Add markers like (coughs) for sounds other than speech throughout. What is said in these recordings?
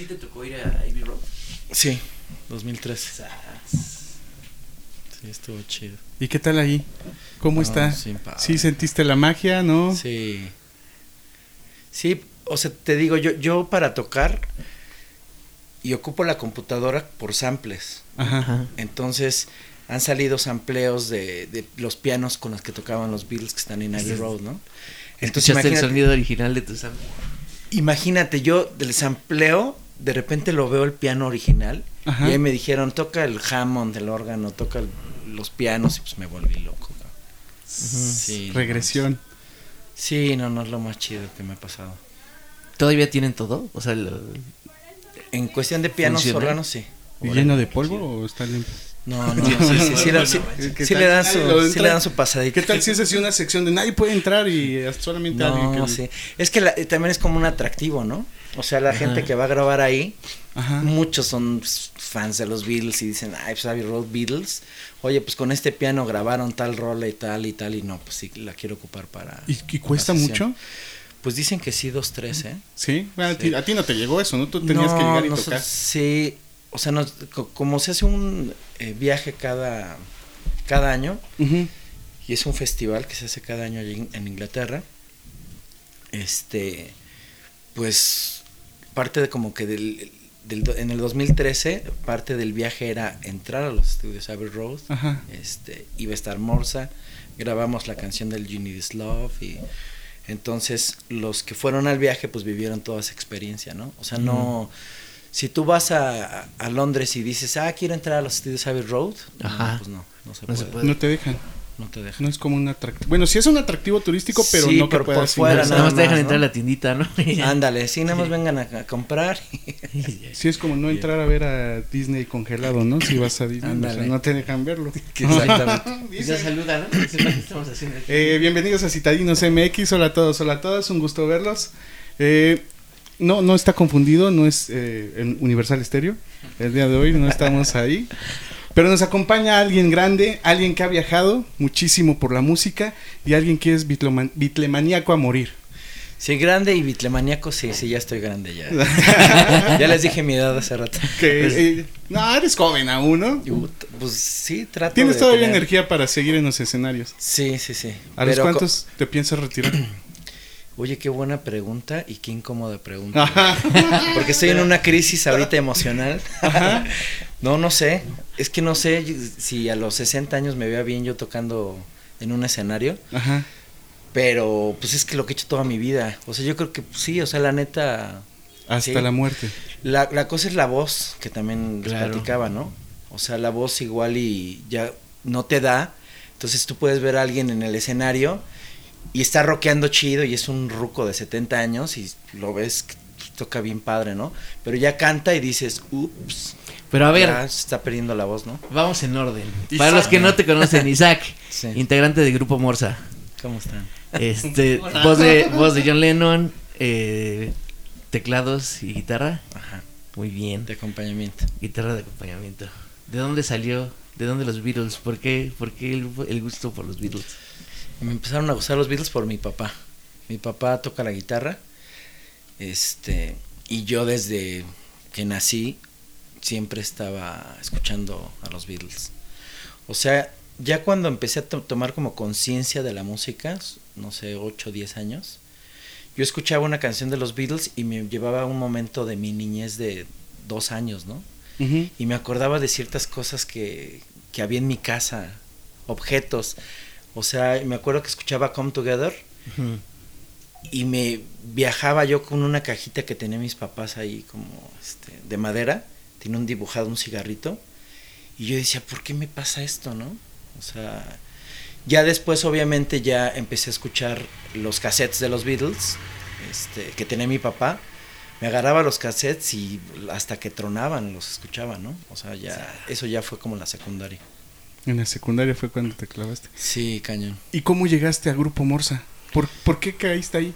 ti te tocó ir a Ivy Road? Sí, 2003. Sí, estuvo chido. ¿Y qué tal ahí? ¿Cómo No, está? sí, padre. ¿Sí sentiste la magia, no? Sí. Sí, o sea, te digo, yo, yo para tocar y ocupo la computadora por samples. Ajá. Entonces han salido sampleos de, de los pianos con los que tocaban los Beatles que están en Abbey. Road, ¿no? Escuchaste el sonido original de tu sample. Imagínate, yo del sampleo, de repente lo veo el piano original Ajá. y ahí me dijeron, toca el Hammond, el órgano, toca el- los pianos y pues me volví loco. cabrón. Sí, no, Regresión. Sí, no, no es lo más chido que me ha pasado. ¿Todavía tienen todo? O sea, lo- En cuestión de pianos, órganos, sí. ¿Y lleno de polvo o está limpio? No, (laughs) no, sí, sí, sí, le- sí- ¿Qué sí tal? le dan su, sí le dan su pasadita. ¿Qué tal si es así una sección de nadie puede entrar y solamente alguien No, que... sí. Es que la- eh, también es como un atractivo, ¿no? O sea, la Ajá. gente que va a grabar ahí, Ajá. muchos son fans de los Beatles y dicen, ay, pues Abbey Road Beatles. Oye, pues con este piano grabaron tal rola y tal y tal, y no, pues sí, la quiero ocupar para. ¿Y, y cuesta mucho? Pues dicen que sí, dos, tres, ¿eh? Sí. Bueno, a, ti, Sí. a ti no te llegó eso, ¿no? Tú tenías que llegar y tocar. Sí, o sea, como se hace un eh, viaje cada, cada año, y es un festival que se hace cada año allí en, Inglaterra. Este, pues parte de como que del, en el 2013 parte del viaje era entrar a los estudios Abbey Road. Ajá. Este, iba a estar Morsa, grabamos la canción del You Need Is Love y entonces los que fueron al viaje pues vivieron toda esa experiencia, ¿no? O sea, no si tú vas a, a Londres y dices, ah, quiero entrar a los estudios Abbey Road, no, pues no, no se No se puede. No te dejan. No te dejan. No es como un atractivo. Bueno, sí es un atractivo turístico, pero Sí, no que pero por puedas fuera, nada más te dejan más, entrar a ¿no? la tiendita, ¿no? (laughs) Ándale, sí, nada más vengan a, a comprar. (laughs) Sí, es como no entrar a ver a Disney congelado, ¿no? Si vas a Disney, o sea, no te dejan verlo. (laughs) Exactamente. Y ya saluda, ¿no? Estamos haciendo. Eh, bienvenidos a Citadinos MX, hola a todos, hola a todas, un gusto verlos. Eh, no, no está confundido, no es eh, en Universal Stereo, el día de hoy no estamos ahí. Pero nos acompaña alguien grande, alguien que ha viajado muchísimo por la música y alguien que es bitlemaníaco a morir. Sí, grande y bitlemaniaco, sí, sí, ya estoy grande ya. (laughs) ya les dije mi edad hace rato. Que, Pues, eh, no, eres joven aún, ¿no? pues sí, trato Tienes de todavía tener- energía para seguir en los escenarios. Sí, sí, sí. ¿A los Pero cuántos te piensas retirar? (clears throat) Oye, qué buena pregunta y qué incómoda pregunta. Ajá. (laughs) Porque estoy en una crisis ahorita emocional. (laughs) no, no sé. Es que no sé si a los 60 años me vea bien yo tocando en un escenario. Ajá. Pero pues es que lo que he hecho toda mi vida. O sea, yo creo que pues, sí, o sea, la neta... Hasta Sí. la muerte. La, la cosa es la voz, que también les platicaba, ¿no? O sea, la voz igual y ya no te da. Entonces tú puedes ver a alguien en el escenario y está rockeando chido y es un ruco de 70 años y lo ves que toca bien padre, ¿no? Pero ya canta y dices, ups, Pero a ver, ya se está perdiendo la voz, ¿no? vamos en orden. Isaac. Para los que no te conocen, Isaac, (laughs) Sí. integrante del grupo Morsa. ¿Cómo están? Este, (laughs) voz de, voz de John Lennon, eh, teclados y guitarra. Ajá, Muy bien. de acompañamiento. Guitarra de acompañamiento. ¿De dónde salió? ¿De dónde los Beatles? ¿Por qué, por qué el, el gusto por los Beatles? Me empezaron a gustar los Beatles por mi papá. Mi papá toca la guitarra. Este, y yo desde que nací siempre estaba escuchando a los Beatles. O sea, ya cuando empecé a to- tomar como conciencia de la música, no sé, 8 o 10 años, yo escuchaba una canción de los Beatles y me llevaba a un momento de mi niñez de dos años, ¿no? Y me acordaba de ciertas cosas que, que había en mi casa, objetos. O sea, me acuerdo que escuchaba Come Together y me viajaba yo con una cajita que tenía mis papás ahí como este, de madera, tiene un dibujado, un cigarrito, y yo decía, ¿por qué me pasa esto, no? O sea, ya después obviamente ya empecé a escuchar los cassettes de los Beatles, este, que tenía mi papá, me agarraba los cassettes y hasta que tronaban los escuchaba, ¿no? O sea, ya, eso ya fue como la secundaria. En la secundaria fue cuando te clavaste. Sí, cañón. ¿Y cómo llegaste a Grupo Morsa? ¿Por, por qué caíste ahí?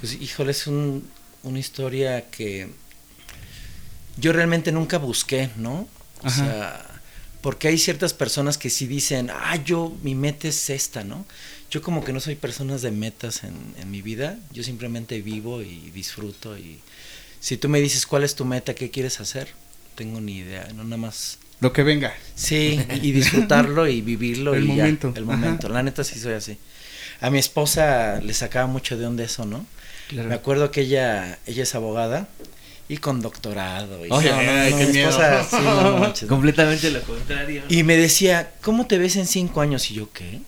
Pues híjole, es un, una historia que yo realmente nunca busqué, ¿no? O Ajá. sea, porque hay ciertas personas que sí dicen, ah, yo, mi meta es esta, ¿no? Yo como que no soy personas de metas en, en mi vida, yo simplemente vivo y disfruto y si tú me dices cuál es tu meta, qué quieres hacer, no tengo ni idea, no nada más. Lo que venga. Sí, y disfrutarlo y vivirlo (laughs) El y ya, momento. el momento. La neta sí soy así. A mi esposa le sacaba mucho de onda eso, ¿no? Claro. Me acuerdo que ella, ella es abogada y con doctorado. Y Oye, ay, qué mi miedo. esposa, sí, no (laughs) manches, no. Completamente lo contrario. Y me decía, ¿cómo te ves en cinco años? Y yo, ¿qué? ¿En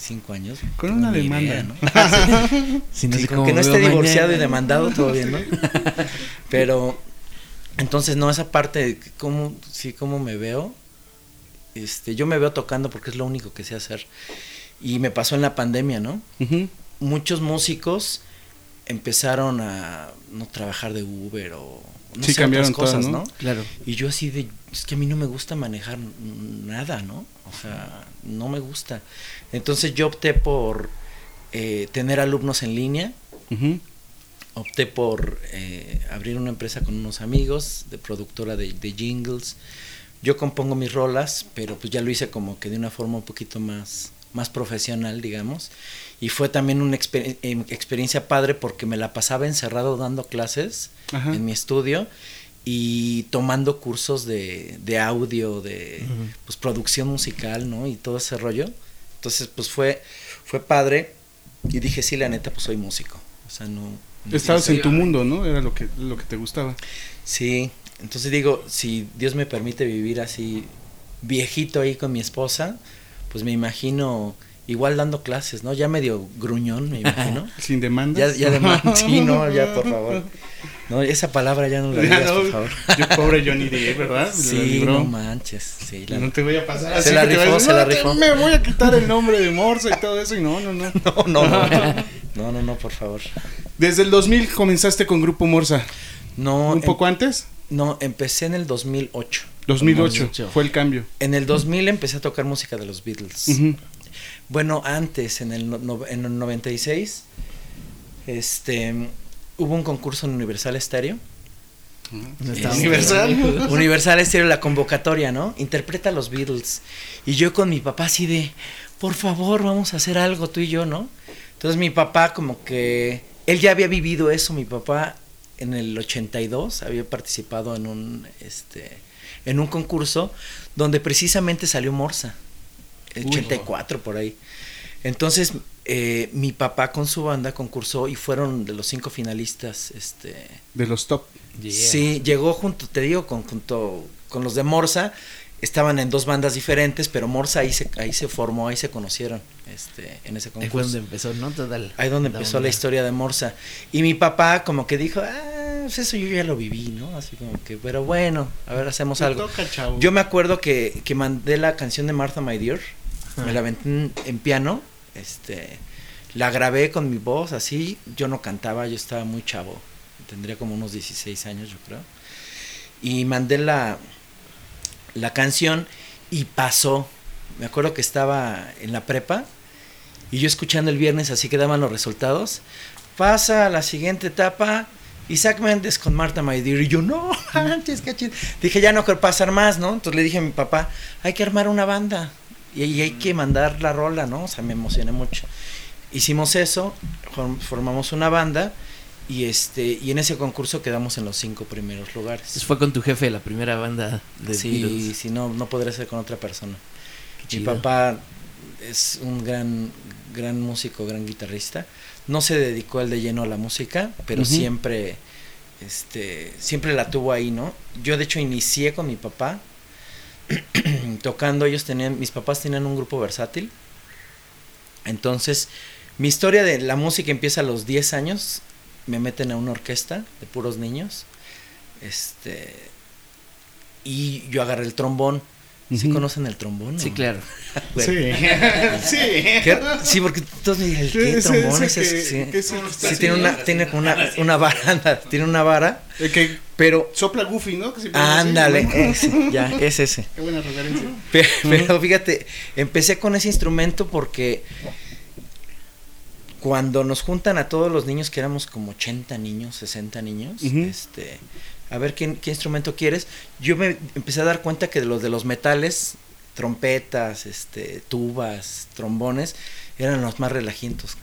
cinco años? Con No una demanda. idea, ¿no? (laughs) Si no Sí, sé con que no esté divorciado mañana. y demandado, todo bien, ¿no? Pero, entonces, no, esa parte, ¿cómo, sí, cómo me veo? Este, yo me veo tocando porque es lo único que sé hacer. Y me pasó en la pandemia, ¿no? Muchos músicos empezaron a no trabajar de Uber o no Sí, sé, cambiaron otras cosas, todo, ¿no? ¿no? Claro. Y yo así de, es que a mí no me gusta manejar nada, ¿no? O sea, no me gusta. Entonces yo opté por eh, tener alumnos en línea, Ujú. Opté por eh, abrir una empresa con unos amigos de productora de, de jingles. Yo compongo mis rolas, pero pues ya lo hice como que de una forma un poquito más, más profesional, digamos. Y fue también una exper- em, experiencia padre porque me la pasaba encerrado dando clases Ajá. en mi estudio y tomando cursos de, de audio, de Ujú. pues, producción musical, ¿no? Y todo ese rollo. Entonces, pues fue, fue padre. Y dije, sí, la neta, pues soy músico. O sea, no... Estabas en tu mundo, ¿no? Era lo que, lo que te gustaba. Sí, entonces digo, si Dios me permite vivir así viejito ahí con mi esposa, pues me imagino igual dando clases, ¿no? Ya medio gruñón, me imagino. (laughs) Sin demanda. ya, ya sí, no, ya por (laughs) favor. No, esa palabra ya no la digas, no, por favor. Yo pobre Johnny Depp, ¿verdad? La Sí, no manches. Sí, la- No te voy a pasar Se así la que te rifó, se la rifó. "No, Me voy a quitar el nombre de Morse y todo eso y no, no, no. (laughs) no, no, no, no, no, no, por favor. Desde el 2000 comenzaste con Grupo Morsa. No, ¿Un em- poco antes? no, empecé en el 2008. 2008 2008. fue el cambio. En el 2000 empecé a tocar música de los Beatles. Bueno, antes, en el, no- no- en el 96, este, hubo un concurso en Universal Stereo. Universal. (laughs) Universal Stereo, la convocatoria, ¿no? Interpreta a los Beatles. Y yo con mi papá así de, por favor, vamos a hacer algo tú y yo, ¿no? Entonces mi papá como que, él ya había vivido eso, mi papá en el 82 había participado en un, este, en un concurso donde precisamente salió Morsa, Uy. 84 por ahí. Entonces eh, mi papá con su banda concursó y fueron de los cinco finalistas, este, De los top. Yeah. Sí, llegó junto, te digo, con, junto con los de Morsa. Estaban en dos bandas diferentes, pero Morsa ahí se, ahí se formó, ahí se conocieron este, en ese Ahí fue concurso. donde empezó, ¿no? Total. Ahí donde empezó la historia de Morsa. Y mi papá como que dijo, ah, pues eso yo ya lo viví, ¿no? Así como que, pero bueno, a ver, hacemos algo. toca, chavo. Yo me acuerdo que, que mandé la canción de Martha My Dear, me la aventé en, en piano, este, la grabé con mi voz, así, yo no cantaba, yo estaba muy chavo, tendría como unos 16 años yo creo, y mandé la, la canción y pasó, me acuerdo que estaba en la prepa, y yo escuchando el viernes así que daban los resultados, pasa a la siguiente etapa, Isaac Méndez con Marta My Dear. Y yo, no, qué chido. Dije, ya no quiero pasar más, ¿no? Entonces le dije a mi papá, hay que armar una banda. Y, y hay que mandar la rola, ¿no? O sea, me emocioné mucho. Hicimos eso, form- formamos una banda. Y este y en ese concurso quedamos en los cinco primeros lugares. Fue con tu jefe la primera banda de Sí, Beatles. si no, no podría ser con otra persona. Mi papá es un gran, gran músico, gran guitarrista. No se dedicó él de lleno a la música, pero siempre, este, siempre la tuvo ahí, ¿no? Yo de hecho inicié con mi papá (clears throat) tocando. Ellos tenían, mis papás tenían un grupo versátil. Entonces, mi historia de la música empieza a los 10 años. Me meten a una orquesta de puros niños. Este, y yo agarré el trombón. ¿Sí conocen el trombón? Sí, claro. Bueno, (laughs) Sí. (laughs) sí. ¿qué? Sí, porque todos me dicen, ¿qué trombón es ese? que Sí, que tiene una, tiene como una, una vara, (laughs) tiene una vara, El que pero sopla Goofy, ¿no? Que ándale, ¿no? ese, ya, es ese. Qué buena referencia. Pero, pero fíjate, empecé con ese instrumento porque cuando nos juntan a todos los niños, que éramos como 80 niños, 60 niños, este, a ver ¿qué, qué instrumento quieres, yo me empecé a dar cuenta que de los de los metales, trompetas, este, tubas, trombones, eran los más relajientos.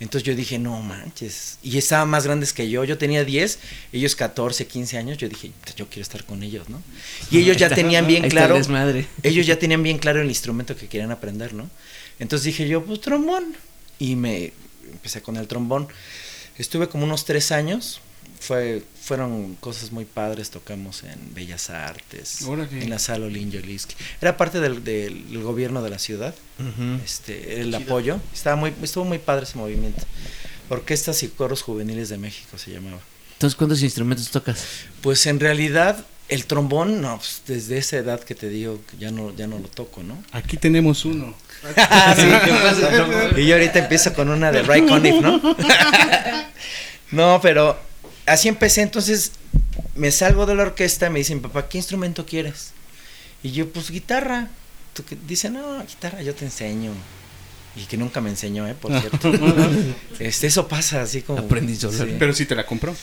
Entonces yo dije, no manches. Y estaban más grandes que yo. Yo tenía 10, ellos 14, 15 años. Yo dije, pues, yo quiero estar con ellos, ¿no? Y ellos ya (laughs) tenían bien claro. Ellos ya tenían bien claro el instrumento que querían aprender, ¿no? Entonces dije yo, pues trombón. Y me empecé con el trombón. Estuve como unos tres años fue, fueron cosas muy padres, tocamos en Bellas Artes, en la sala Olin Era parte del, del, gobierno de la ciudad, este, el apoyo. Estaba muy, estuvo muy padre ese movimiento. Orquestas y coros juveniles de México se llamaba. Entonces, ¿cuántos instrumentos tocas? Pues en realidad el trombón, no, pues, desde esa edad que te digo, ya no, ya no lo toco, ¿no? Aquí tenemos uno. (laughs) (laughs) y yo ahorita empiezo con una de Ray Conniff, ¿no? (laughs) no, pero así empecé, entonces me salgo de la orquesta, me dicen, papá, ¿qué instrumento quieres? Y yo, pues guitarra. Dice, no, guitarra yo te enseño. Y que nunca me enseñó, ¿eh? Por cierto. este, eso pasa así como... Aprendí Pero si te la compró.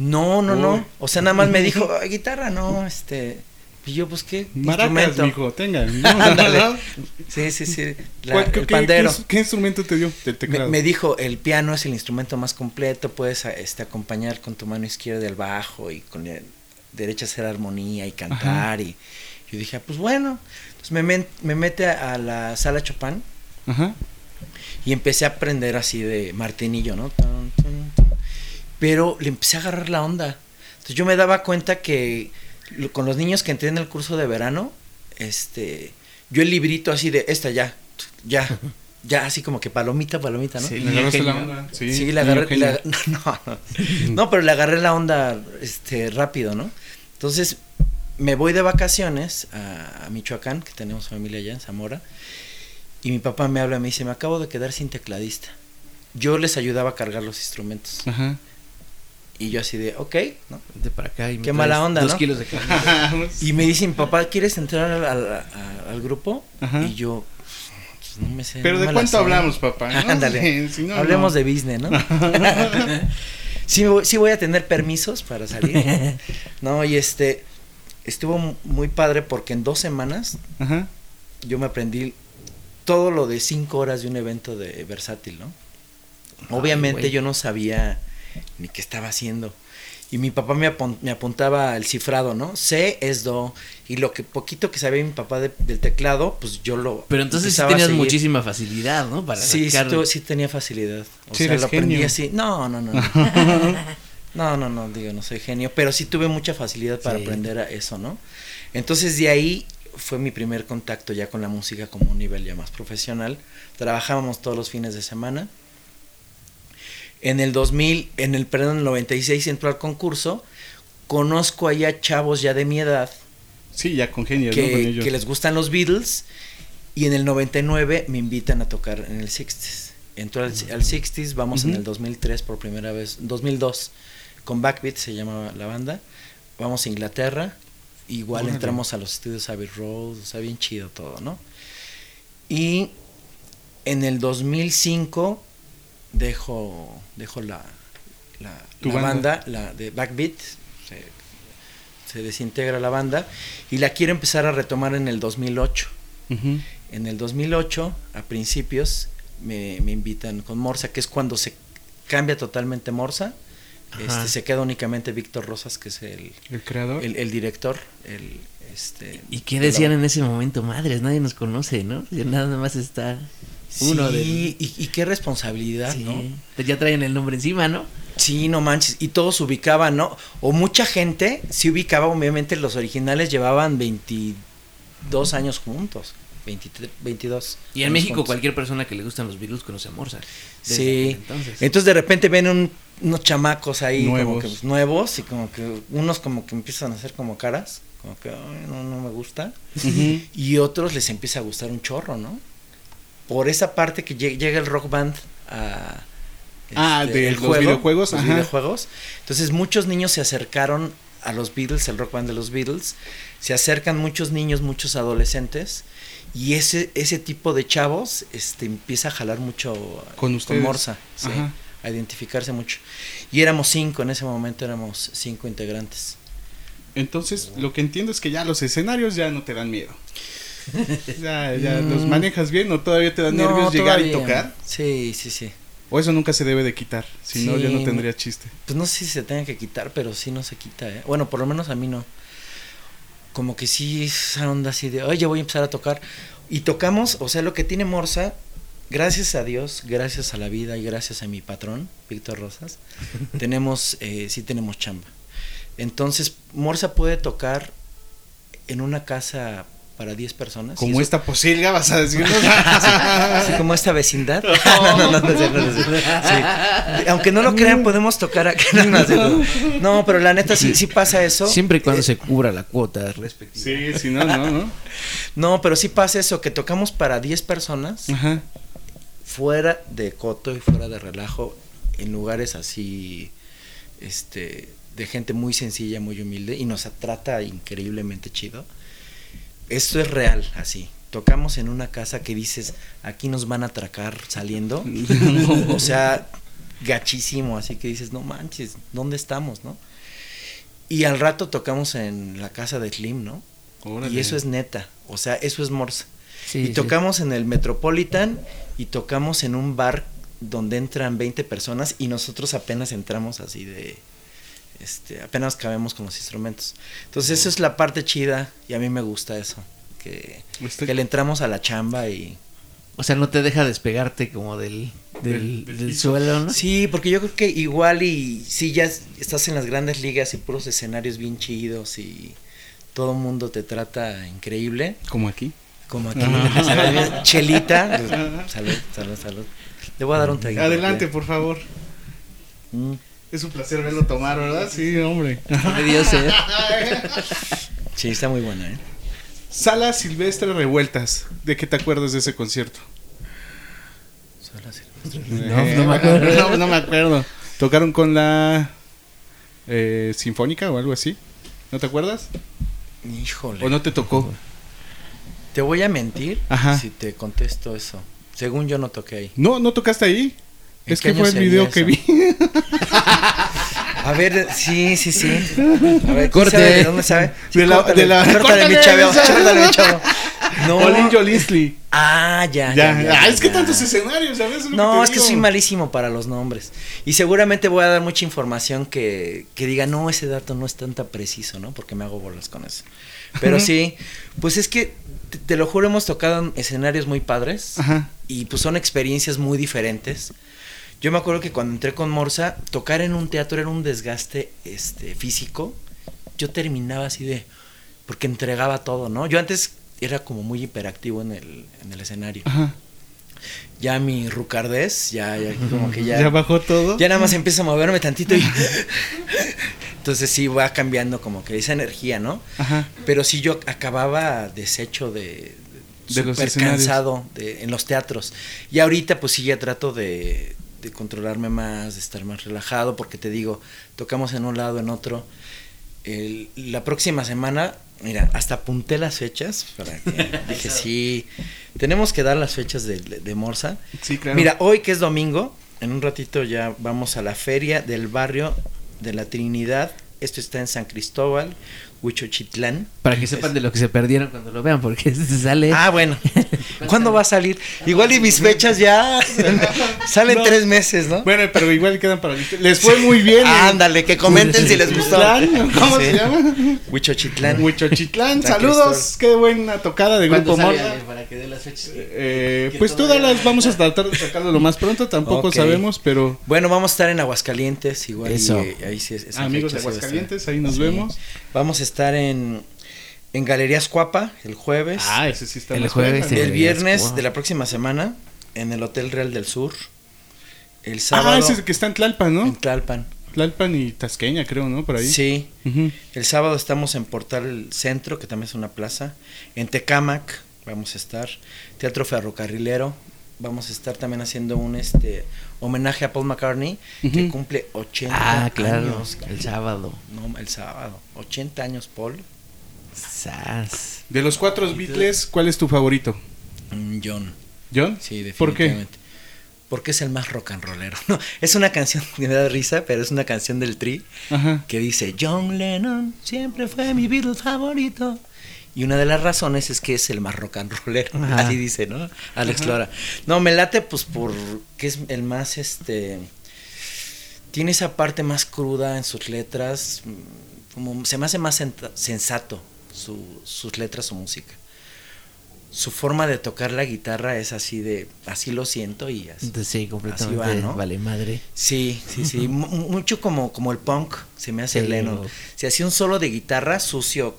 No, no, no. O sea, nada más me dijo, (laughs) guitarra, no, este... Y yo, pues, ¿qué? Maracas, mijo, tenga. (laughs) sí, sí, sí. el pandero. ¿qué, instrumento te dio del teclado? Me, dijo, el piano es el instrumento más completo, puedes este, acompañar con tu mano izquierda el bajo y con la derecha hacer armonía y cantar. Y yo dije, ah, pues bueno. Entonces me, me mete a la sala Chopin Ajá. y empecé a aprender así de martinillo, ¿no? Pero le empecé a agarrar la onda. Entonces yo me daba cuenta que con los niños que entré en el curso de verano, este, yo el librito así de esta ya, ya, ya así como que palomita, palomita, ¿no? Sí, le agarré la onda. Sí, le agarré, (laughs) no, no, pero le agarré la onda, este, rápido, ¿no? Entonces, me voy de vacaciones a, a Michoacán, que tenemos familia allá en Zamora, y mi papá me habla y me dice, me acabo de quedar sin tecladista. Yo les ayudaba a cargar los instrumentos. Ajá. Y yo así de, ok, ¿no? De para acá. Y Qué mala onda, dos ¿no? kilos de carne. (laughs) y me dicen, papá, ¿quieres entrar al, al, grupo? Y yo, pues, no me sé. Pero ¿de cuánto hablamos, papá? (laughs) Ándale. Hablemos de business, ¿no? (laughs) sí, sí voy a tener permisos para salir. no, y este, estuvo muy padre porque en dos semanas yo me aprendí todo lo de cinco horas de un evento de versátil, ¿no? Obviamente yo no sabía ni qué estaba haciendo. Y mi papá me, apuntaba el cifrado, ¿no? C es do. Y lo que poquito que sabía mi papá del teclado, pues yo lo. Pero entonces sí tenías muchísima facilidad, ¿no? Para sí, sí, tenía facilidad. O sea, lo aprendí así. No, no, no. (laughs) No. no, no, digo, no soy genio. Pero sí tuve mucha facilidad para aprender a eso, ¿no? Entonces de ahí fue mi primer contacto ya con la música como un nivel ya más profesional. Trabajábamos todos los fines de semana en el 2000, en el, perdón, en el 96 entró al concurso. Conozco allá chavos ya de mi edad. Sí, ya con que, que les gustan los Beatles. Y en el 99 me invitan a tocar en el 60s. Entró al, 60s, vamos en el 2003 por primera vez, 2002, con Backbeat se llama la banda. Vamos a Inglaterra, igual entramos a los estudios Abbey Road, o sea, bien chido todo, ¿no? Y en el 2005 dejo, dejo la, la, banda? la de Backbeat, se, desintegra la banda y la quiero empezar a retomar en el 2008. En el 2008, a principios, me, invitan con Morsa, que es cuando se cambia totalmente Morsa. Este, se queda únicamente Víctor Rosas, que es el, el creador, el, director, el, este, ¿Y qué decían en ese momento? Madres, nadie nos conoce, ¿no? Nada más está uno sí, y, qué responsabilidad, ¿no? Ya traen el nombre encima, ¿no? Sí, no manches. Y todos ubicaban, ¿no? O mucha gente se ubicaba, obviamente los originales llevaban 22 años juntos. 23, 22. Y en México cualquier persona que le gustan los virus conoce a Morsa. Sí. Entonces. entonces de repente ven unos chamacos ahí nuevos. como que nuevos y como que unos como que empiezan a hacer como caras, como que no, no me gusta. Y otros les empieza a gustar un chorro, ¿no? Por esa parte que llega el rock band a ah, este, de los videojuegos, los videojuegos. Entonces muchos niños se acercaron a los Beatles, el rock band de los Beatles, se acercan muchos niños, muchos adolescentes y ese ese tipo de chavos este empieza a jalar mucho con, con Morsa, a identificarse mucho. Y éramos cinco en ese momento éramos cinco integrantes. Entonces, lo que entiendo es que ya los escenarios ya no te dan miedo. (laughs) ya, ya los mm. manejas bien o todavía te dan nervios llegar y tocar. Sí, sí, sí. O eso nunca se debe de quitar, si no, Sí, no no. tendría chiste. Pues no sé si se tenga que quitar, pero sí no se quita, ¿eh? Bueno, por lo menos a mí no. Como que sí, esa onda así de, oye, voy a empezar a tocar. Y tocamos, o sea, lo que tiene Morsa, gracias a Dios, gracias a la vida y gracias a mi patrón, Víctor Rosas, (laughs) tenemos, eh, sí tenemos chamba. Entonces, Morsa puede tocar en una casa para 10 personas. Como eso- esta posilga, vas a decirnos. (laughs) Así como esta vecindad. no, (laughs) no, no. Sí. Aunque no lo crean, podemos tocar aquí. No, pero la neta sí, sí pasa eso. Siempre y cuando Eh, se cubra la cuota respectiva. sí, si no, no, no. (laughs) No, pero sí pasa eso, que tocamos para 10 personas Ajá. fuera de coto y fuera de relajo, en lugares así, este, de gente muy sencilla, muy humilde, y nos trata increíblemente chido. Esto es real, así. Tocamos en una casa que dices, aquí nos van a atracar saliendo. (laughs) o sea, gachísimo, así que dices, no manches, ¿dónde estamos, no? Y al rato tocamos en la casa de Slim, ¿no? Órale. Y eso es neta, o sea, eso es Morsa. Sí, y sí. tocamos en el Metropolitan y tocamos en un bar donde entran 20 personas y nosotros apenas entramos así de este apenas cabemos con los instrumentos. Entonces, eso es la parte chida y a mí me gusta eso, que, que le entramos a la chamba y O sea, no te deja despegarte como del, del, suelo, ¿no? Sí, porque yo creo que igual y si ya es- estás en las grandes ligas y puros escenarios bien chidos y todo el mundo te trata increíble, Como aquí. como aquí, (laughs) Chelita, (laughs) salud, salud, salud. Le voy a dar un traguito. Adelante, por favor. Mm. Es un placer verlo tomar, ¿verdad? Sí, hombre. Me dio sed. (laughs) Sí, está muy buena, ¿eh? Sala Silvestre Revueltas. ¿De qué te acuerdas de ese concierto? Sola Silvestre. No, no me acuerdo. (laughs) No, no me acuerdo. Tocaron con la eh, Sinfónica o algo así. ¿No te acuerdas? Híjole. ¿O no te tocó? Te voy a mentir Ajá. si te contesto eso. Según yo no toqué ahí. No, no tocaste ahí. ¿En Es que fue el video que vi. (laughs) A ver, sí, sí, sí. A ver, Corte. ¿quién sabe ¿De dónde sabe? De la- córtale, de la- córtale, mi córtale, chavo. esa. Córtale, mi chavo. No. Olin Jolinsley. Ah, ya. Ya, ya, ya, Ah, es que tantos escenarios, ¿sabes? No, es que soy malísimo para los nombres. Y seguramente voy a dar mucha información que, que diga, no, ese dato no es tan preciso, ¿no? Porque me hago bolas con eso. Pero sí, pues es que, te, te lo juro, hemos tocado en escenarios muy padres. Ajá. Y pues son experiencias muy diferentes. Yo me acuerdo que cuando entré con Morsa, tocar en un teatro era un desgaste este, físico. Yo terminaba así de... Porque entregaba todo, ¿no? Yo antes era como muy hiperactivo en el, en el escenario Ajá. ya mi rucardez, ya, ya como que Ya, ya, ya, bajó todo. nada más empiezo a moverme tantito y (laughs) entonces sí va cambiando como que esa energía, ¿no? Ajá. Pero sí yo acababa deshecho de, De escenarios. cansado de, en los teatros. Y ahorita pues sí ya trato de, de controlarme más, de estar más relajado, porque te digo, tocamos en un lado, en otro. El- la próxima semana, mira, hasta apunté las fechas para que (laughs) dije sí, tenemos que dar las fechas de, de Morsa. Sí, claro. Mira, hoy que es domingo, en un ratito ya vamos a la feria del barrio de la Trinidad. Esto está en San Cristóbal, Huichochitlán. Para que sepan de lo que se perdieron cuando lo vean, porque (laughs) se sale. Ah, bueno. (laughs) ¿Cuándo va a salir? Igual y mis fechas ya (laughs) salen No. tres meses, ¿no? Bueno, pero igual quedan para. Les fue muy bien. Ah, en ándale, que comenten si les gustó. ¿Cómo Sí. se llama? Huichochitlán. Huichochitlán. Saludos. Qué buena tocada de ¿Cuándo Grupo sale, Morsa. Ale, Para que dé las fechas. Eh, pues todas las vamos a tratar de sacarlo lo más pronto. Tampoco sabemos, pero Bueno, vamos a estar en Aguascalientes, igual. Eso. eh, ahí sí, esa amigos de. Aguascalientes, ahí nos Sí. vemos. Vamos a estar en, en Galerías Cuapa el jueves. Ah, ese sí está El jueves, sí. el viernes de la próxima semana en el Hotel Real del Sur. El sábado Ah, ese es el que está en Tlalpan, en ¿no? Tlalpan. Tlalpan y Tasqueña, creo, ¿no? Por ahí. Sí. El sábado estamos en Portal Centro, que también es una plaza. En Tecámac vamos a estar. Teatro Ferrocarrilero. Vamos a estar también haciendo un este homenaje a Paul McCartney, que cumple 80 Ah, claro. años. El sábado. No, el sábado. 80 años, Paul. Sas. De los cuatro Beatles, ¿cuál es tu favorito? Mm, John. ¿John? Sí, ¿Por qué? definitivamente. Porque es el más rock and rollero. No, (laughs) es una canción que me da risa, pero es una canción del Tri Ajá. que dice John Lennon siempre fue mi Beatle favorito. Y una de las razones es que es el más rock and rollero, Ajá. así dice, ¿no? Alex Lora. No, me late pues por que es el más este tiene esa parte más cruda en sus letras, mm, como se me hace más sensato su- sus letras, su música. Su forma de tocar la guitarra es así de, así lo siento y así. Sí, completamente. Así va, ¿no? Vale, madre. Sí, sí, sí, (laughs) mu- mucho como, como el punk, se me hace Sí, Lennon. o- Se hacía un solo de guitarra sucio,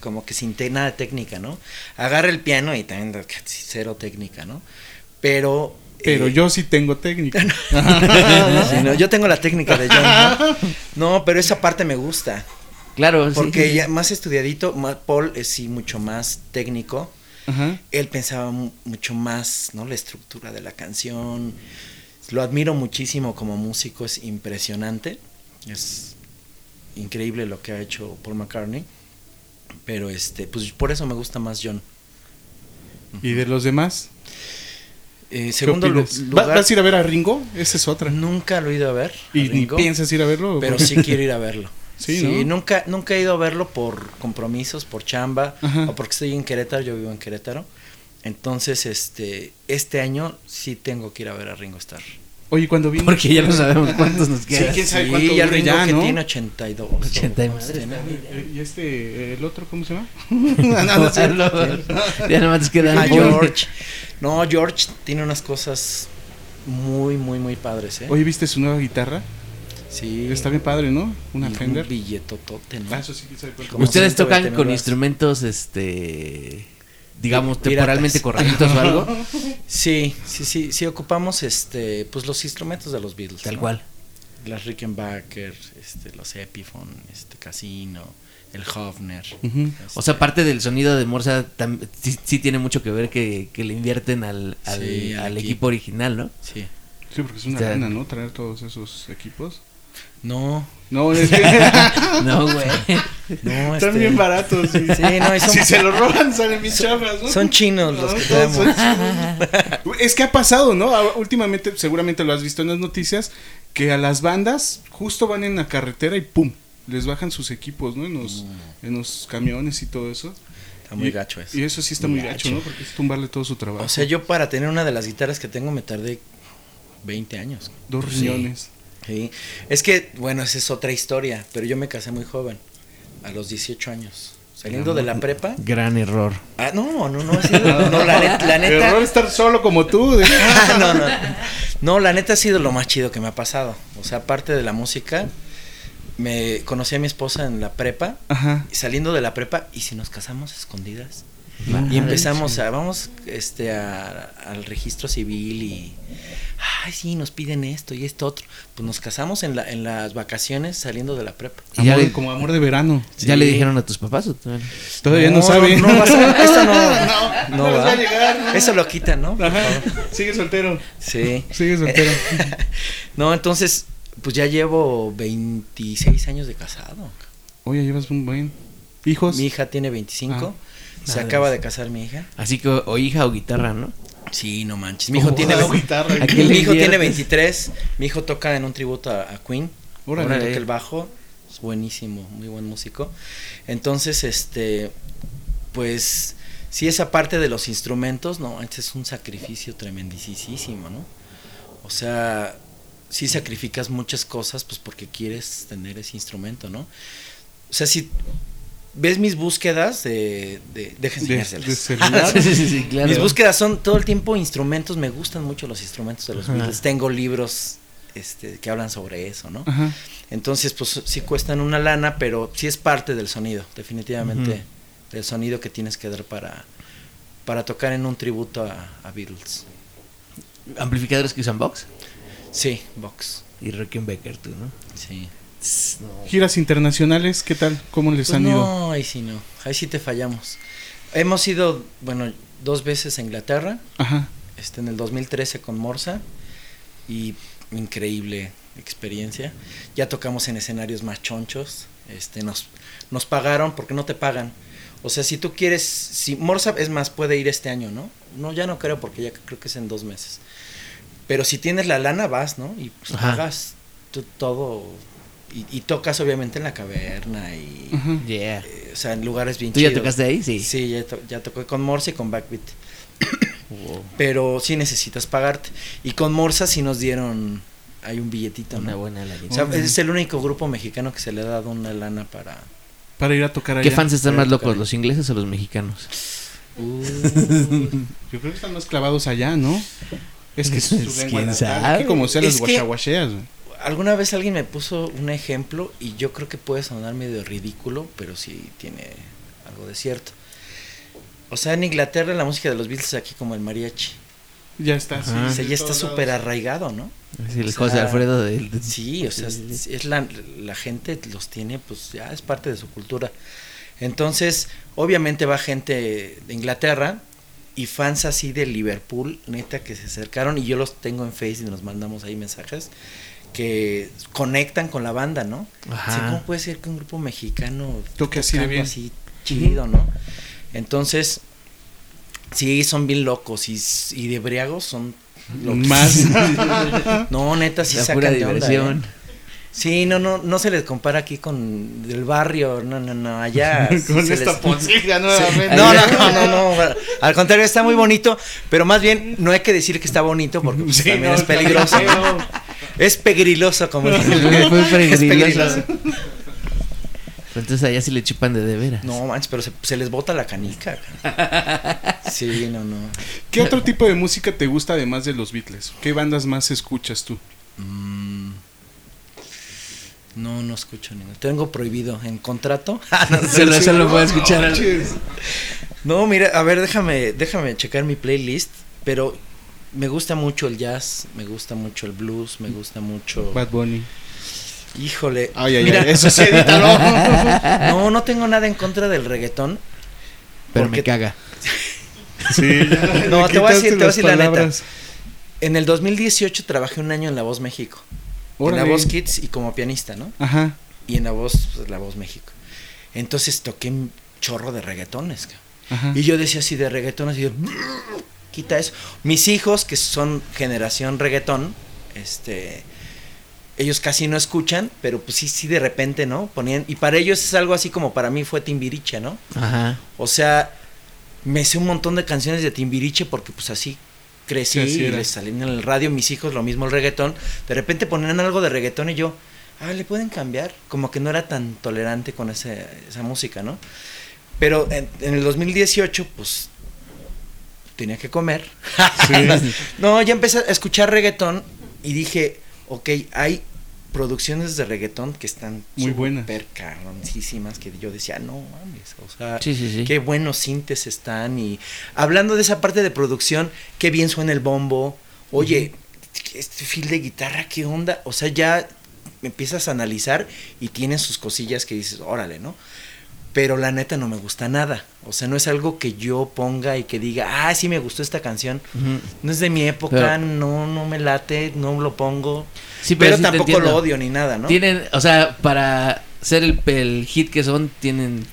como que sin nada de técnica, ¿no? Agarra el piano y también cero técnica, ¿no? Pero... Pero eh, yo sí tengo técnica. (laughs) sí, no, yo tengo la técnica de John, ¿no? (laughs) No, pero esa parte me gusta. Claro, sí. Porque ya más estudiadito, ma- Paul es sí mucho más técnico. Ajá. Él pensaba mu- mucho más, ¿no? La estructura de la canción. Lo admiro muchísimo como músico, es impresionante. Es increíble lo que ha hecho Paul McCartney. Pero este, pues por eso me gusta más John. ¿Y de los demás? Eh, ¿Qué segundo ¿Vas a ir a ver a Ringo? Esa es otra. nunca lo he ido a ver. a ¿Y ni piensas ir a verlo? Pero sí quiero ir a verlo. Sí, ¿no? nunca, nunca he ido a verlo por compromisos, por chamba, Ajá. o porque estoy en Querétaro, yo vivo en Querétaro. Entonces, este, este año sí tengo que ir a ver a Ringo Starr. Oye, cuando vino... Porque ya no sabemos cuántos nos Sí, quedan. quién sabe Sí, cuánto ya dure Ringo ya, que ¿no? tiene 82. 80 y ¿no? madres. Tiene- Eh, ¿Y este, el otro, cómo se llama? (laughs) (laughs) no, no, no sé. ya nomás nos quedan. Ah, Paul. George. No, George tiene unas cosas muy, muy, muy padres, ¿eh? Oye, ¿viste su nueva guitarra? Sí. Está bien padre, ¿no? Una Y Fender. Un billetotote, ¿no? Ah, eso sí, ¿Ustedes 120 tocan con instrumentos, este, digamos, Piratas. temporalmente correctos o algo? (laughs) Sí, sí, sí, sí ocupamos este, pues los instrumentos de los Beatles. Tal ¿no? cual. Las Rickenbacker, este, los Epiphone, este Casino, el Hofner. Ujú. O sea, parte del sonido de Morsa sí, sí tiene mucho que ver que, que le invierten al, al, Sí, al al equipo original, ¿no? Sí. Sí, porque es una lana, ¿no? Traer todos esos equipos. No, No, es que (laughs) No, güey. no, están este, bien baratos. Sí, Sí, no, son- si se los roban, (laughs) salen bien chafas, ¿no? Son chinos los que tenemos. son. (laughs) Es que ha pasado, ¿no? Ahora, Últimamente, seguramente lo has visto en las noticias, que a las bandas justo van en la carretera y ¡pum! Les bajan sus equipos, ¿no? En los, en los camiones y todo eso. Está muy Y- gacho eso. Y eso sí está muy gacho, ¿no? Porque es tumbarle todo su trabajo. O sea, yo para tener una de las guitarras que tengo me tardé 20 años. Dos riñones. Sí. Es que, bueno, esa es otra historia, pero yo me casé muy joven, a los 18 años. Saliendo de la prepa. Gran error. Ah, no, no, no, ha sido- no, la, net- la neta. Error estar solo como tú. de- (laughs) Ah, no, no. No, la neta ha sido lo más chido que me ha pasado. O sea, aparte de la música, me conocí a mi esposa en la prepa, Ajá. y saliendo de la prepa, y si nos casamos escondidas. Madre, Y empezamos a, vamos, este, a- al registro civil y, ay, sí, nos piden esto y esto otro. Pues nos casamos en, la, en las vacaciones saliendo de la prepa. Y ya Amor- le- como amor de verano. ¿Ya le dijeron a tus papás? o todavía Todavía no, sabe. No, a- (laughs) esto no, no, no les va. a llegar, no. Eso lo quitan, ¿no? Ajá. Sigue soltero. Sí. Sigue soltero. (laughs) no, entonces, pues ya llevo 26 años de casado. Oye, llevas un buen. ¿Hijos? Mi hija tiene 25. Se acaba de casar mi hija. Así que o hija o guitarra, ¿no? Sí, no manches. Mi hijo Oh, tiene la 20 guitarra. ¿A qué le Mi hijo tiene inviertes? 23. Mi hijo toca en un tributo a, a Queen. Órale. Ahora toca el bajo. Es buenísimo, muy buen músico. Entonces, este, pues, sí, esa parte de los instrumentos, no, este es un sacrificio tremendísimo, ¿no? O sea, sí sacrificas muchas cosas, pues, porque quieres tener ese instrumento, ¿no? O sea, si ves mis búsquedas de, de, deja De, enseñárselas. de (laughs) celular. sí, sí, sí, claro. Mis búsquedas son todo el tiempo instrumentos, me gustan mucho los instrumentos de los Ajá. Beatles. Tengo libros este, que hablan sobre eso, ¿no? Ajá. Entonces, pues sí cuestan una lana, pero sí es parte del sonido, definitivamente, Ujú. del sonido que tienes que dar para, para tocar en un tributo a, a Beatles. Amplificadores que usan Vox Sí, Vox, y Rickenbacker, tú, ¿no? sí. No. Giras internacionales, ¿qué tal? ¿Cómo les Pues han ido? no, ahí sí no, ahí sí te fallamos. Hemos ido, bueno, dos veces a Inglaterra, Ajá. este, en el 2013 con Morsa y increíble experiencia. Ya tocamos en escenarios más chonchos, este, nos, nos pagaron porque no te pagan. O sea, si tú quieres, si Morsa es más, puede ir este año, ¿no? No, ya no creo porque ya creo que es en dos meses. Pero si tienes la lana, vas, ¿no? Y pues Ajá. pagas tú todo y, y tocas obviamente en la caverna y. Yeah. eh, o sea, en lugares bien ¿Tú ya chidos. tocaste ahí? Sí. Sí, ya, to- ya toqué con Morsa y con Backbeat. (coughs) Wow. Pero sí necesitas pagarte. Y con Morsa sí nos dieron, hay un billetito, Una ¿no? buena lanita. O sea, es el único grupo mexicano que se le ha dado una lana para... Para ir a tocar allá. ¿Qué fans están más locos, los ingleses o los mexicanos? Yo creo que están más clavados allá, ¿no? Es que (laughs) su ¿Quién lengua natal, sabe? Aquí como sea los Es que- guachaguacheas, güey. Alguna vez alguien me puso un ejemplo y yo creo que puede sonar medio ridículo, pero sí tiene algo de cierto. O sea, en Inglaterra la música de los Beatles es aquí como el mariachi. Ya está, sí. Ajá. O de sea, ya está súper arraigado, ¿no? Sí, el O José sea, Alfredo del... Sí, o sea, es, la, la gente los tiene, pues ya es parte de su cultura. Entonces, obviamente va gente de Inglaterra y fans así de Liverpool, neta, que se acercaron y yo los tengo en Face y nos mandamos ahí mensajes que conectan con la banda, ¿no? Ajá. ¿Cómo puede ser que un grupo mexicano Toque así de algo bien. así chido, ¿no? Entonces, sí, son bien locos y, y de briagos son locos. Más. (laughs) No, neta, sí La sacan pura de onda, diversión. ¿eh? Sí, no, no, no se les compara aquí con el barrio, no, no, no, allá. (laughs) Con se esta les- poncilla (laughs) nuevamente. No, no, no, no, no, al contrario, está muy bonito, pero más bien no hay que decir que está bonito porque pues, Sí, también no, es peligroso. ¿no? Es pegriloso, como (laughs) Muy es pegriloso. Entonces allá sí le chupan de de veras. No, manches, pero se, se les bota la canica. Sí, no, no. ¿Qué otro tipo de música te gusta además de los Beatles? ¿Qué bandas más escuchas tú? Mm. No, no escucho ninguno. Tengo prohibido en contrato. Ah, (laughs) no, (laughs) Solo, sí. solo puedo escuchar. No, mira, a ver, déjame, déjame checar mi playlist, pero me gusta mucho el jazz, me gusta mucho el blues, me gusta mucho. Bad Bunny. Híjole. Ay, ay, mira, ay. Eso sí, edítalo. (laughs) no, no tengo nada en contra del reggaetón. Pero porque me caga. (laughs) Sí, ya No, te voy a decir- te voy a las decir la neta. En el 2018 trabajé un año en La Voz México. En Órale. La Voz Kids y como pianista, ¿no? Ajá. Y en La Voz, pues, La Voz México. Entonces toqué un chorro de reggaetones. Ajá. Y yo decía así de reggaetón, así de, quita eso. Mis hijos, que son generación reggaetón, este, ellos casi no escuchan, pero pues sí, sí de repente, ¿no? Ponían, y para ellos es algo así como para mí fue Timbiriche, ¿no? Ajá. O sea, me sé un montón de canciones de Timbiriche porque pues así crecí Sí, así y les salían en el radio, mis hijos lo mismo el reggaetón. De repente ponían algo de reggaetón y yo, ah, le pueden cambiar. Como que no era tan tolerante con ese, esa música, ¿no? Pero en, en el 2018, pues tenía que comer. (laughs) no, ya empecé a escuchar reggaetón y dije, ok, hay producciones de reggaetón que están Muy buenas. cabroncísimas que yo decía, no mames, o sea, Sí, sí, sí. qué buenos sintes están y hablando de esa parte de producción, qué bien suena el bombo, oye, este feel de guitarra, qué onda, o sea, ya empiezas a analizar y tienen sus cosillas que dices, órale, ¿no? Pero la neta no me gusta nada, o sea, no es algo que yo ponga y que diga, ah, sí me gustó esta canción, no es de mi época, Pero- no, no me late, no lo pongo, Sí, pero, sí tampoco lo odio ni nada, ¿no? Tienen, o sea, para ser el, el hit que son, tienen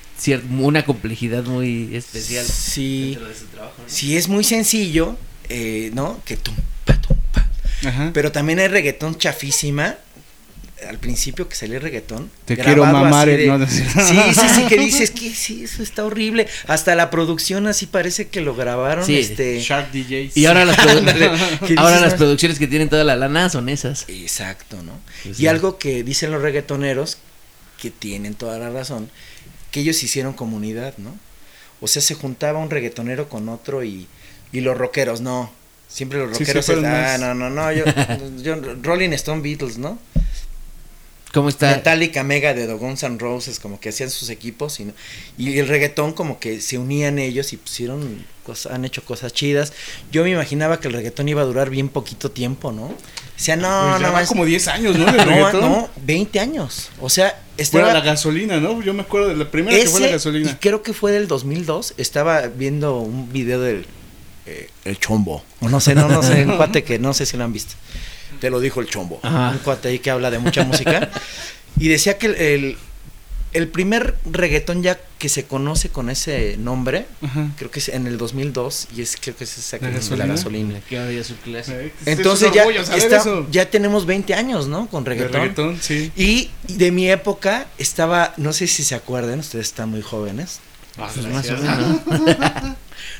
una complejidad muy especial. Sí, dentro de su trabajo, ¿no? sí es muy sencillo, eh, ¿no? Que tum, pa, tum, pa. Ajá. Pero también hay reggaetón chafísima. Al principio que salió el reggaetón. Te quiero mamar, eh, de- no, no sé. Sí, sí, sí, que (laughs) dices que sí, eso está horrible. Hasta la producción así parece que lo grabaron. Sí. este Shark DJs. Y ahora las, produ- (laughs) Ándale. (laughs) ¿Qué ahora las producciones que tienen toda la lana son esas. Exacto, ¿no? Pues y sí. algo que dicen los reggaetoneros, que tienen toda la razón, que ellos hicieron comunidad, ¿no? O sea, se juntaba un reggaetonero con otro y, y los rockeros, no. Siempre los rockeros sí, fueron ah, más- no, no, no, yo, yo, Rolling Stone Beatles, ¿no? ¿Cómo está? Metallica, Mega de The Guns N' Roses, como que hacían sus equipos y, no- y el reggaetón como que se unían ellos y pusieron, cosas, han hecho cosas chidas. Yo me imaginaba que el reggaetón iba a durar bien poquito tiempo, ¿no? Pues ya no, van más- como 10 años, ¿no? De (laughs) no, reggaetón. no, 20 años. O sea, estaba la gasolina, ¿no? Yo me acuerdo de la primera que fue la ese, y gasolina. creo que fue del 2002, estaba viendo un video del eh, El Chombo. O no sé, no, no sé, un (laughs) cuate que no sé si lo han visto. Te lo dijo el Chombo. Ajá. Un cuate ahí que habla de mucha música. (laughs) Y decía que el, el- el primer reggaetón ya que se conoce con ese nombre, Ajá. creo que es en el 2002 y es creo que es exactamente ¿La la gasolina? gasolina. Que un clásico. Eh, Entonces ya orgullo está- ya tenemos 20 años, ¿no? Con De reggaetón. reggaetón, sí. Y de mi época estaba, no sé si se acuerdan, ustedes están muy jóvenes. Pues más o menos. (laughs) (laughs)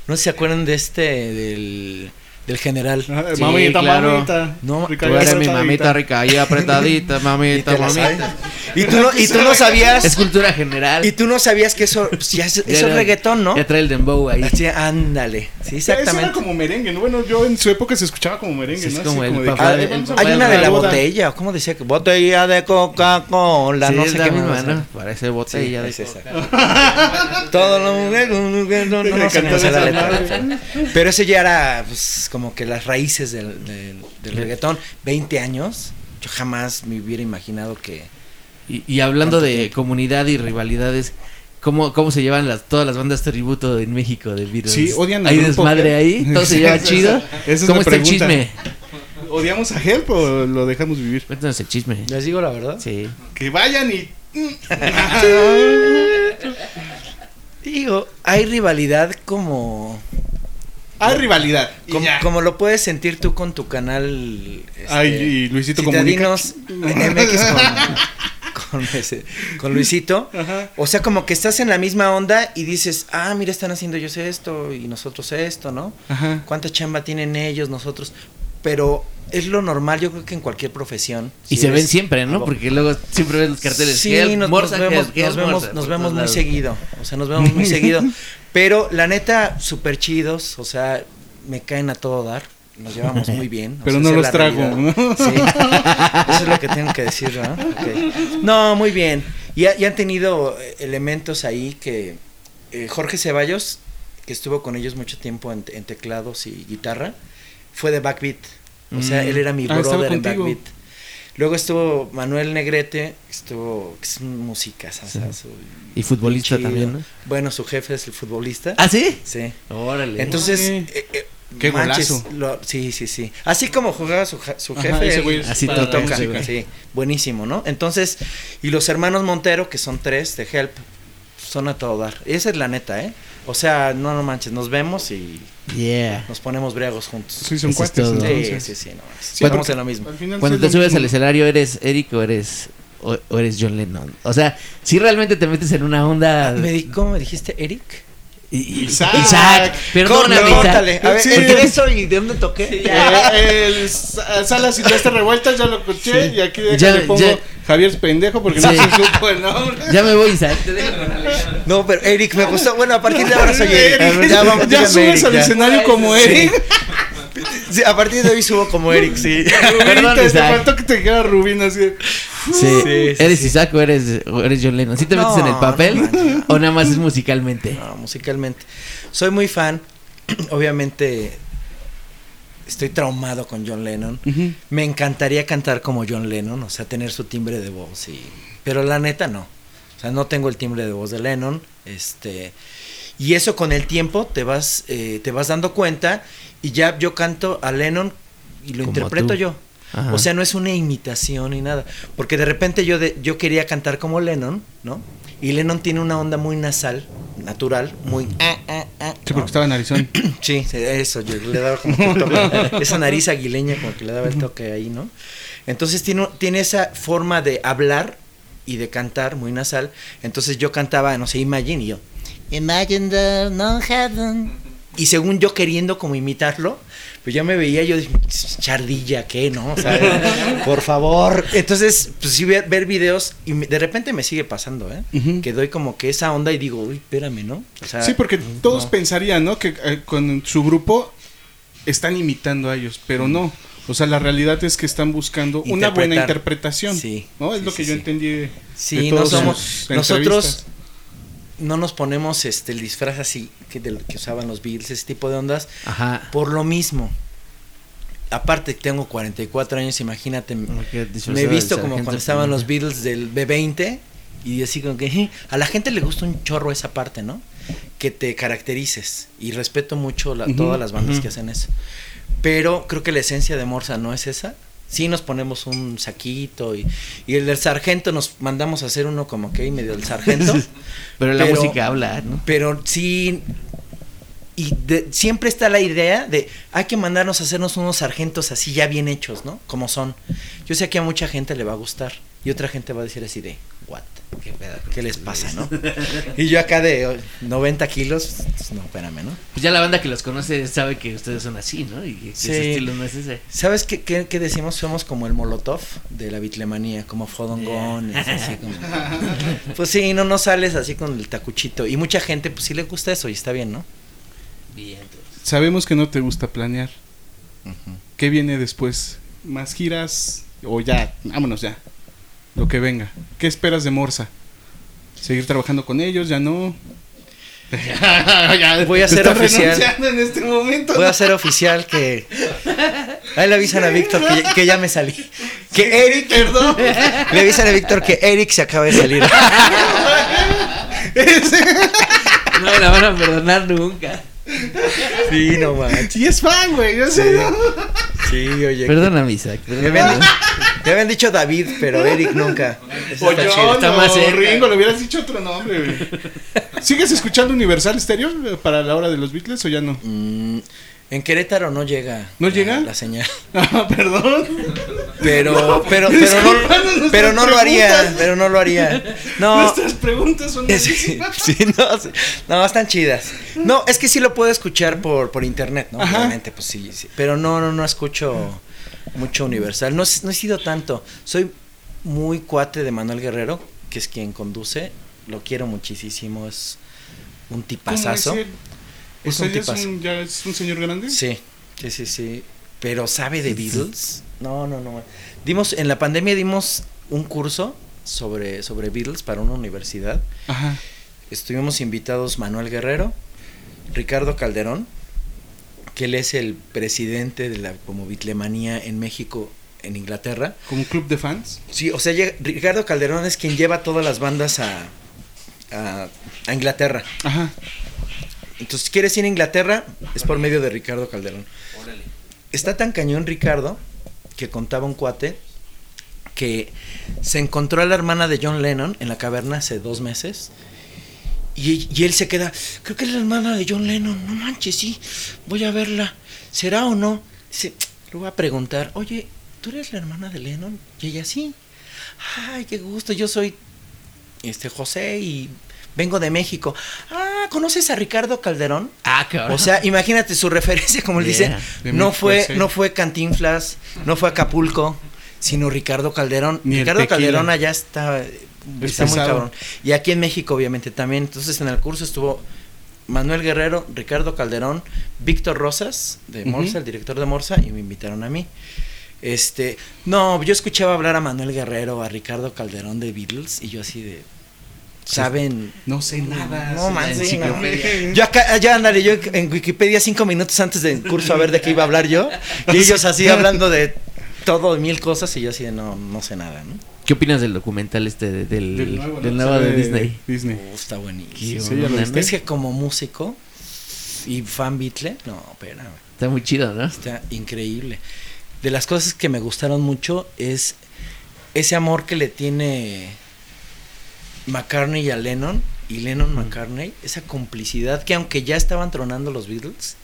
No sé si se acuerdan de este del, del general. Ah, Sí, mamita, claro. mamita. No, Tú eres mi mamita rica y apretadita, mamita, mamita. y tú no, y tú no Es sabías, cultura general. y tú no sabías que eso, pues, ya es, Ya eso es era- reggaetón, ¿no? Ya trae el dembow ahí. Así, ándale. Sí, Eso era exactamente. como merengue, ¿no? Bueno, yo en su época se escuchaba como merengue, Sí, ¿no? es como el de papá que, de- "Ay, el Hay una de la boda". botella, ¿cómo decía? que Botella de Coca-Cola, Sí, no es sé la qué misma. ¿no? Parece botella de es. Todo lo no. Pero ese ya era pues, como que las raíces del, del, del reggaetón. 20 años. Yo jamás me hubiera imaginado que. Y, y hablando de comunidad y rivalidades, ¿cómo, cómo se llevan las, todas las bandas tributo en México de Beatles? Sí, odian al ¿Hay grupo desmadre ahí? ¿Todo se lleva (laughs) chido? esa es ¿Cómo está el chisme? ¿Odiamos a Help o lo dejamos vivir? Cuéntanos el chisme. ¿Les digo la verdad? Sí. Que vayan y... (laughs) Digo, hay rivalidad como. Hay rivalidad. y Como, ya. como lo puedes sentir tú con tu canal. este, Ay, y Luisito Comunica. MX con, (laughs) con, ese- con Luisito. Ajá. O sea, como que estás en la misma onda y dices, ah, mira, están haciendo ellos esto y nosotros esto, ¿no? Ajá. ¿Cuánta chamba tienen ellos, nosotros? Pero es lo normal, yo creo que en cualquier profesión. Y si se ven siempre, ¿no? abo- Porque luego siempre ves los carteles. Sí, nos, Morsa, nos vemos, nos vemos, nos vemos muy seguido. O sea, nos vemos muy (laughs) seguido. Pero la neta, súper chidos. O sea, me caen a todo dar. Nos llevamos muy (laughs) bien. Pero sea, no los trago. ¿no? Sí. Eso es lo que tengo que decir, ¿no? No, muy bien. Y, ha- y han tenido eh, elementos ahí que eh, Jorge Ceballos, que estuvo con ellos mucho tiempo en, en teclados y guitarra, fue de Backbeat. O sea, Mm. él era mi Ah, brother en. Backbeat. Luego estuvo Manuel Negrete, estuvo, que es música, Y futbolista Chido. también, ¿no? Bueno, su jefe es el futbolista. ¿Ah, sí? Sí. Órale. Entonces, eh, eh, Qué manches, golazo. lo- sí, sí, sí. Así como jugaba su, Ajá, jefe, ese güey Así toca. Sí, buenísimo, ¿no? Entonces, y los hermanos Montero, que son tres de Help, son a todo dar. Esa es la neta, ¿eh? O sea, no, no manches, nos vemos y Yeah. nos ponemos briagos juntos. Sí, son cuates. Sí, sí, sí, no. Sí, Estamos porque en lo mismo. al final Cuando te subes al escenario, ¿eres Eric o eres, o, o eres John Lennon? O sea, si realmente te metes en una onda... Me di- ¿Cómo me dijiste, Eric? Isaac. Isaac. Perdóname, Isaac. Córtale. A ver, Sí. ¿entre eso y de dónde toqué? Eh, el sa- Sala Silvestre Revueltas ya lo escuché Sí. y aquí Ya- pongo ya- Javier Pendejo porque no Sí. se supo el nombre. Ya me voy, Isaac. No, pero Eric me gustó. Bueno, a partir de ahora soy Eric. Eric, Ya, vamos, ya díganme subes Eric, al ya. escenario como Sí. Eric. Sí, a partir de hoy subo como Eric, sí. (laughs) Perdón, Rubén, te, Isaac. faltó que te dijera Rubín así. Sí. Sí, sí, ¿Eres sí. Isaac o eres, o eres John Lennon? ¿Sí te metes en el papel? no. ¿O nada más es musicalmente? No, musicalmente. Soy muy fan. (clears throat) Obviamente estoy traumado con John Lennon. Me encantaría cantar como John Lennon, o sea, tener su timbre de voz y pero la neta no. O sea, no tengo el timbre de voz de Lennon, este y eso con el tiempo te vas eh, te vas dando cuenta y ya yo canto a Lennon y lo Como interpreto tú. yo. Ajá. O sea, no es una imitación ni nada, porque de repente yo de, yo quería cantar como Lennon, ¿no? Y Lennon tiene una onda muy nasal, natural, muy ah, ah, ah, Sí, ¿no? porque estaba en Arizona. (coughs) Sí, sí, eso, yo le daba como que el toque, (laughs) esa nariz aguileña como que le daba el toque ahí, ¿no? Entonces tiene, tiene esa forma de hablar y de cantar muy nasal. Entonces yo cantaba, no sé, Imagine y yo. Imagine the no heaven. Y según yo queriendo como imitarlo, pues yo me veía, yo dije, chardilla, ¿qué? ¿No? O sea, (laughs) por favor. Entonces, pues sí, ver, ver videos y me- de repente me sigue pasando, ¿eh? Que doy como que esa onda y digo, uy, espérame, ¿no? O sea, Sí, porque todos no. pensarían, ¿no? Que eh, con su grupo están imitando a ellos, pero no. O sea, la realidad es que están buscando una buena interpretación. Sí, ¿no? Es sí, lo que sí, yo sí. entendí. de Sí, todos no somos. sus Nosotros entrevistas. No nos ponemos este el disfraz así que, del que usaban los Beatles, ese tipo de ondas, Ajá. por lo mismo. Aparte, tengo 44 años, imagínate. Me he de visto como cuando estaban los. Beatles del B20 y así como que "Eh", a la gente le gusta un chorro esa parte, ¿no? Que te caracterices y respeto mucho la- todas las bandas que hacen eso. Pero creo que la esencia de Morsa no es esa. Sí nos ponemos un saquito y, y el del sargento nos mandamos a hacer uno como que medio del sargento. (laughs) Pero la Pero- música habla, ¿no? Pero sí. Y de- siempre está la idea de hay que mandarnos a hacernos unos sargentos así ya bien hechos, ¿no? Como son. Yo sé que a mucha gente le va a gustar y otra gente va a decir así de, ¿what? Qué pedo. ¿Qué les pasa, no? (laughs) Y yo acá de oh, 90 kilos, pues, no, espérame, ¿no? Pues ya la banda que los conoce sabe que ustedes son así, ¿no? Y que Sí. ese estilo no es ese. ¿Sabes qué, qué, qué decimos? Somos como el molotov de la bitlemanía, como fodongones, así como... (laughs) Pues sí, no, no sales así con el tacuchito. Y mucha gente, pues sí le gusta eso y está bien, ¿no? Bien, entonces. Sabemos que no te gusta planear. ¿Qué viene después? ¿Más giras? O ya, vámonos ya. Lo que venga. ¿Qué esperas de Morsa? ¿Seguir trabajando con ellos? ¿Ya no? (laughs) Ya, Voy a ser oficial. en este momento. Voy a hacer oficial que. Ahí le avisan a Víctor que, ya- que ya me salí. Que Eric. Perdón. (laughs) Le avisan a Víctor que Eric se acaba de salir. (laughs) No me la van a perdonar nunca. Sí, no manches. Sí es fan, güey. Yo sé. Sí, oye. Perdóname, Isaac. Me, habían, dicho David, pero Eric nunca. O Está yo, chido, está no, más. Ringo, le hubieras dicho otro nombre, güey. ¿Sigues escuchando Universal Stereo eh, para la hora de los Beatles o ya no? Mm, en Querétaro no llega. ¿No la- llega? La señal. (laughs) Ah, perdón. Pero, pero, pero no, nuestras pero no lo haría. Pero no lo haría. No. Nuestras preguntas son (laughs) Sí, sí, no, sí. no, están chidas. No, es que sí lo puedo escuchar por, por internet, ¿no? Ajá. Obviamente, pues sí, sí. Pero no, no, no escucho mucho universal. No, no he sido tanto. Soy muy cuate de Manuel Guerrero, que es quien conduce. Lo quiero muchísimo. Es un ¿Cómo tipazazo. es un ya es tipazo. un, ya es un señor grande. Sí, sí, sí, sí. Pero ¿sabe de Beatles? No, no, no. Dimos, en la pandemia dimos un curso sobre, sobre Beatles para una universidad. Ajá. Estuvimos invitados Manuel Guerrero, Ricardo Calderón, que él es el presidente de la como Bitlemanía en México, en Inglaterra. Como un club de fans. Sí, o sea, llega- Ricardo Calderón es quien lleva todas las bandas a, a, a Inglaterra. Ajá. Entonces, si quieres ir a Inglaterra, es por medio de Ricardo Calderón. Está tan cañón Ricardo que contaba un cuate que se encontró a la hermana de John Lennon en la caverna hace dos meses. Y, y él se queda, creo que es la hermana de John Lennon, no manches, sí, voy a verla, ¿será o no? Dice, le voy a preguntar, oye, ¿tú eres la hermana de Lennon? Y ella, sí. Ay, qué gusto, yo soy este José y vengo de México. Ah, ¿conoces a Ricardo Calderón? Ah, cabrón. O sea, imagínate su referencia, como él dice, Yeah. No fue, no fue Cantinflas, no fue Acapulco, sino Ricardo Calderón. Ni Ricardo. Calderón allá está, está muy cabrón. Y aquí en México, obviamente, también. Entonces, en el curso estuvo Manuel Guerrero, Ricardo Calderón, Víctor Rosas, de. Morsa, el director de Morsa, y me invitaron a mí. Este, no, yo escuchaba hablar a Manuel Guerrero, a Ricardo Calderón de Beatles, y yo así de, ¿saben? No sé nada. No sí. manches, enciclopedia. no. Yo acá, ya ándale, yo en Wikipedia cinco minutos antes del curso a ver de qué iba a hablar yo. Y ellos así hablando de todo, mil cosas, y yo así de no, no sé nada, ¿no? ¿Qué opinas del documental este de- del, Del nuevo, del ¿no? nuevo de Disney? Disney. Uh, está buenísimo. Es que como músico y fan Beatle, no, espérame, Está muy chido, ¿no? está increíble. De las cosas que me gustaron mucho es ese amor que le tiene McCartney a Lennon y Lennon McCartney, esa complicidad que aunque ya estaban tronando los Beatles,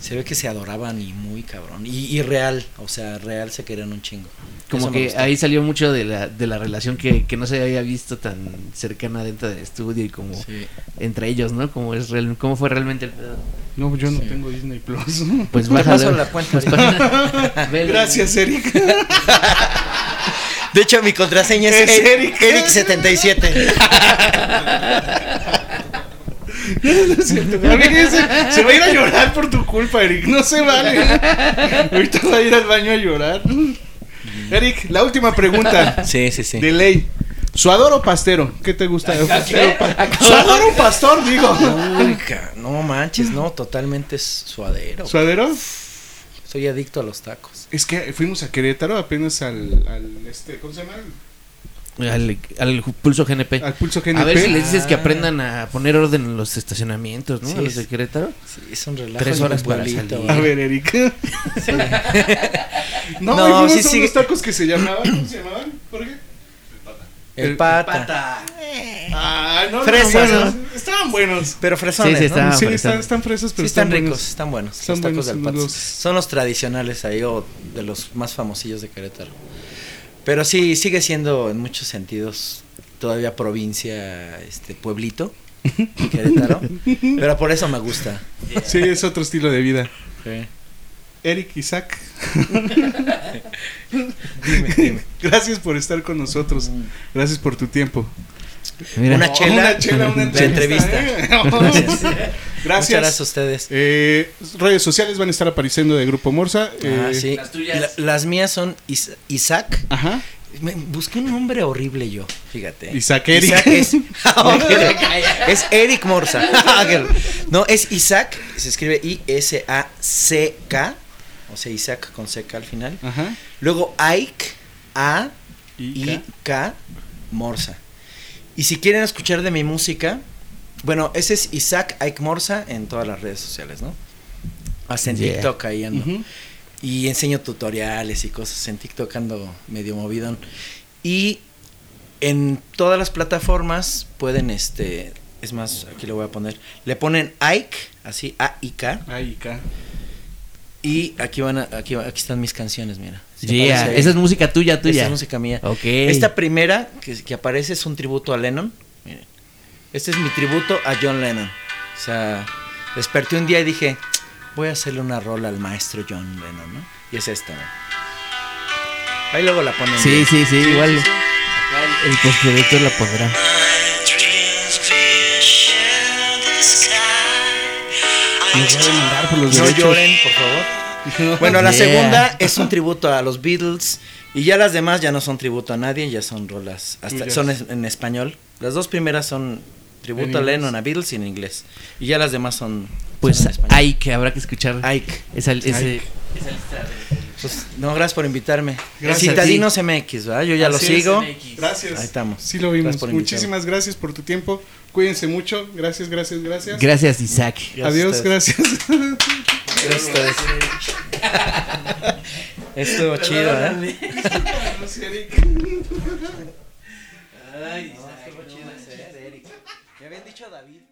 se ve que se adoraban y muy cabrón. Y, y real, o sea, real se querían un chingo. Como Eso que ahí salió mucho de la, de la relación que, que no se había visto tan cercana dentro del estudio y como Sí. entre ellos, ¿no? Como es real, cómo fue realmente el pedo. No, yo no Sí. tengo Disney Plus. (laughs) Pues bájale. paso la cuenta Pues. (laughs) Gracias, Eric. De hecho, mi contraseña es, Es Eric, Eric. Eric77. (laughs) No es cierto, güey. A mí se, se va a ir a llorar por tu culpa, Eric. No se vale. Ahorita va a ir al baño a llorar. Eric, la última pregunta. Sí, sí, sí. De ley. ¿Suador o pastero? ¿Qué te gusta? ¿Qué? ¿Suador o pastor, digo? Uy, no manches, no, totalmente es suadero. ¿Suadero? Soy adicto a los tacos. Es que fuimos a Querétaro apenas al, al este, ¿cómo se llama? Al, al pulso GNP. Al pulso GNP. A ver si les dices que Ah. aprendan a poner orden en los estacionamientos, ¿no? Sí, a los de Querétaro. Sí, es un relajo. Tres horas para salir. A ver, Erika. no, No, y sí sigue- unos tacos que se llamaban. ¿Cómo se llamaban? Jorge? El El pata. Ah, no, Fresas, no, ¿no? Estaban buenos. Pero fresones, Sí, sí, ¿no? está- sí, están, están fresas, pero Sí, están ricos, buenos. están buenos. Están los tacos buenos, del son Pato. los- Son los tradicionales ahí o de los más famosillos de Querétaro. Pero sí, sigue siendo en muchos sentidos todavía provincia, este pueblito, (laughs) Querétaro. pero por eso me gusta. Sí, es otro estilo de vida. Sí. Eric, Isaac, (laughs) Dime, dime. gracias por estar con nosotros. Gracias por tu tiempo. Mira. Una chela. Una chela, una La entrevista. (laughs) ¿eh? Gracias. Gracias. Muchas gracias a ustedes. Eh, redes sociales van a estar apareciendo de Grupo Morsa. Ah, eh, sí. las tuyas. La- las mías son Is- Isaac. Ajá. Me- busqué un nombre horrible yo, fíjate. Isaac Eric. Isaac es, (laughs) (laughs) (laughs) es Eric Morsa. no, es Isaac, se escribe I-S-A-C-K, o sea, Isaac con C-K al final. Ajá. Luego Ike, A-I-K, Morsa. Y si quieren escuchar de mi música, bueno, ese es Isaac Ike Morsa en todas las redes sociales, ¿no? Hasta en Yeah. TikTok ahí ando. Y enseño tutoriales y cosas en TikTok ando medio movidón. Y en todas las plataformas pueden, este, es más, aquí lo voy a poner, le ponen Ike, así, A-I-K, Ahí, K. y aquí van a- aquí, aquí están mis canciones, mira. ¿Se Yeah, esa es música tuya, Esa tuya. es música mía. Ok. Esta primera que, que aparece es un tributo a Lennon. Este es mi tributo a John Lennon. O sea, desperté un día y dije, voy a hacerle una rola al maestro John Lennon, ¿no? Y es esta. ¿no? Ahí luego la ponen. Sí, bien. sí, sí, igual. Acá el, el postproductor la pondrá. Nos va a demandar por los No derechos. lloren, por favor. (laughs) Bueno, la Yeah. segunda es un tributo a los Beatles. Y ya las demás ya no son tributo a nadie, ya son rolas. Hasta, son en español. Las dos primeras son tributo a. Lennon, a Beatles y en inglés. Y ya las demás son. Pues son que habrá que escuchar Ike. esa, ese, Ike. esa lista de- Pues, no, gracias por invitarme. Gracias Citadinos MX, ¿verdad? Yo ya lo Así sigo. Gracias. Ahí estamos. Sí lo vimos. Gracias por invitarme. Muchísimas gracias por tu tiempo. Cuídense mucho. Gracias, gracias, gracias. Gracias, Isaac. Gracias Adiós, gracias. Gracias a. Estuvo chido, ¿eh? (laughs) Ay, Me habían dicho David.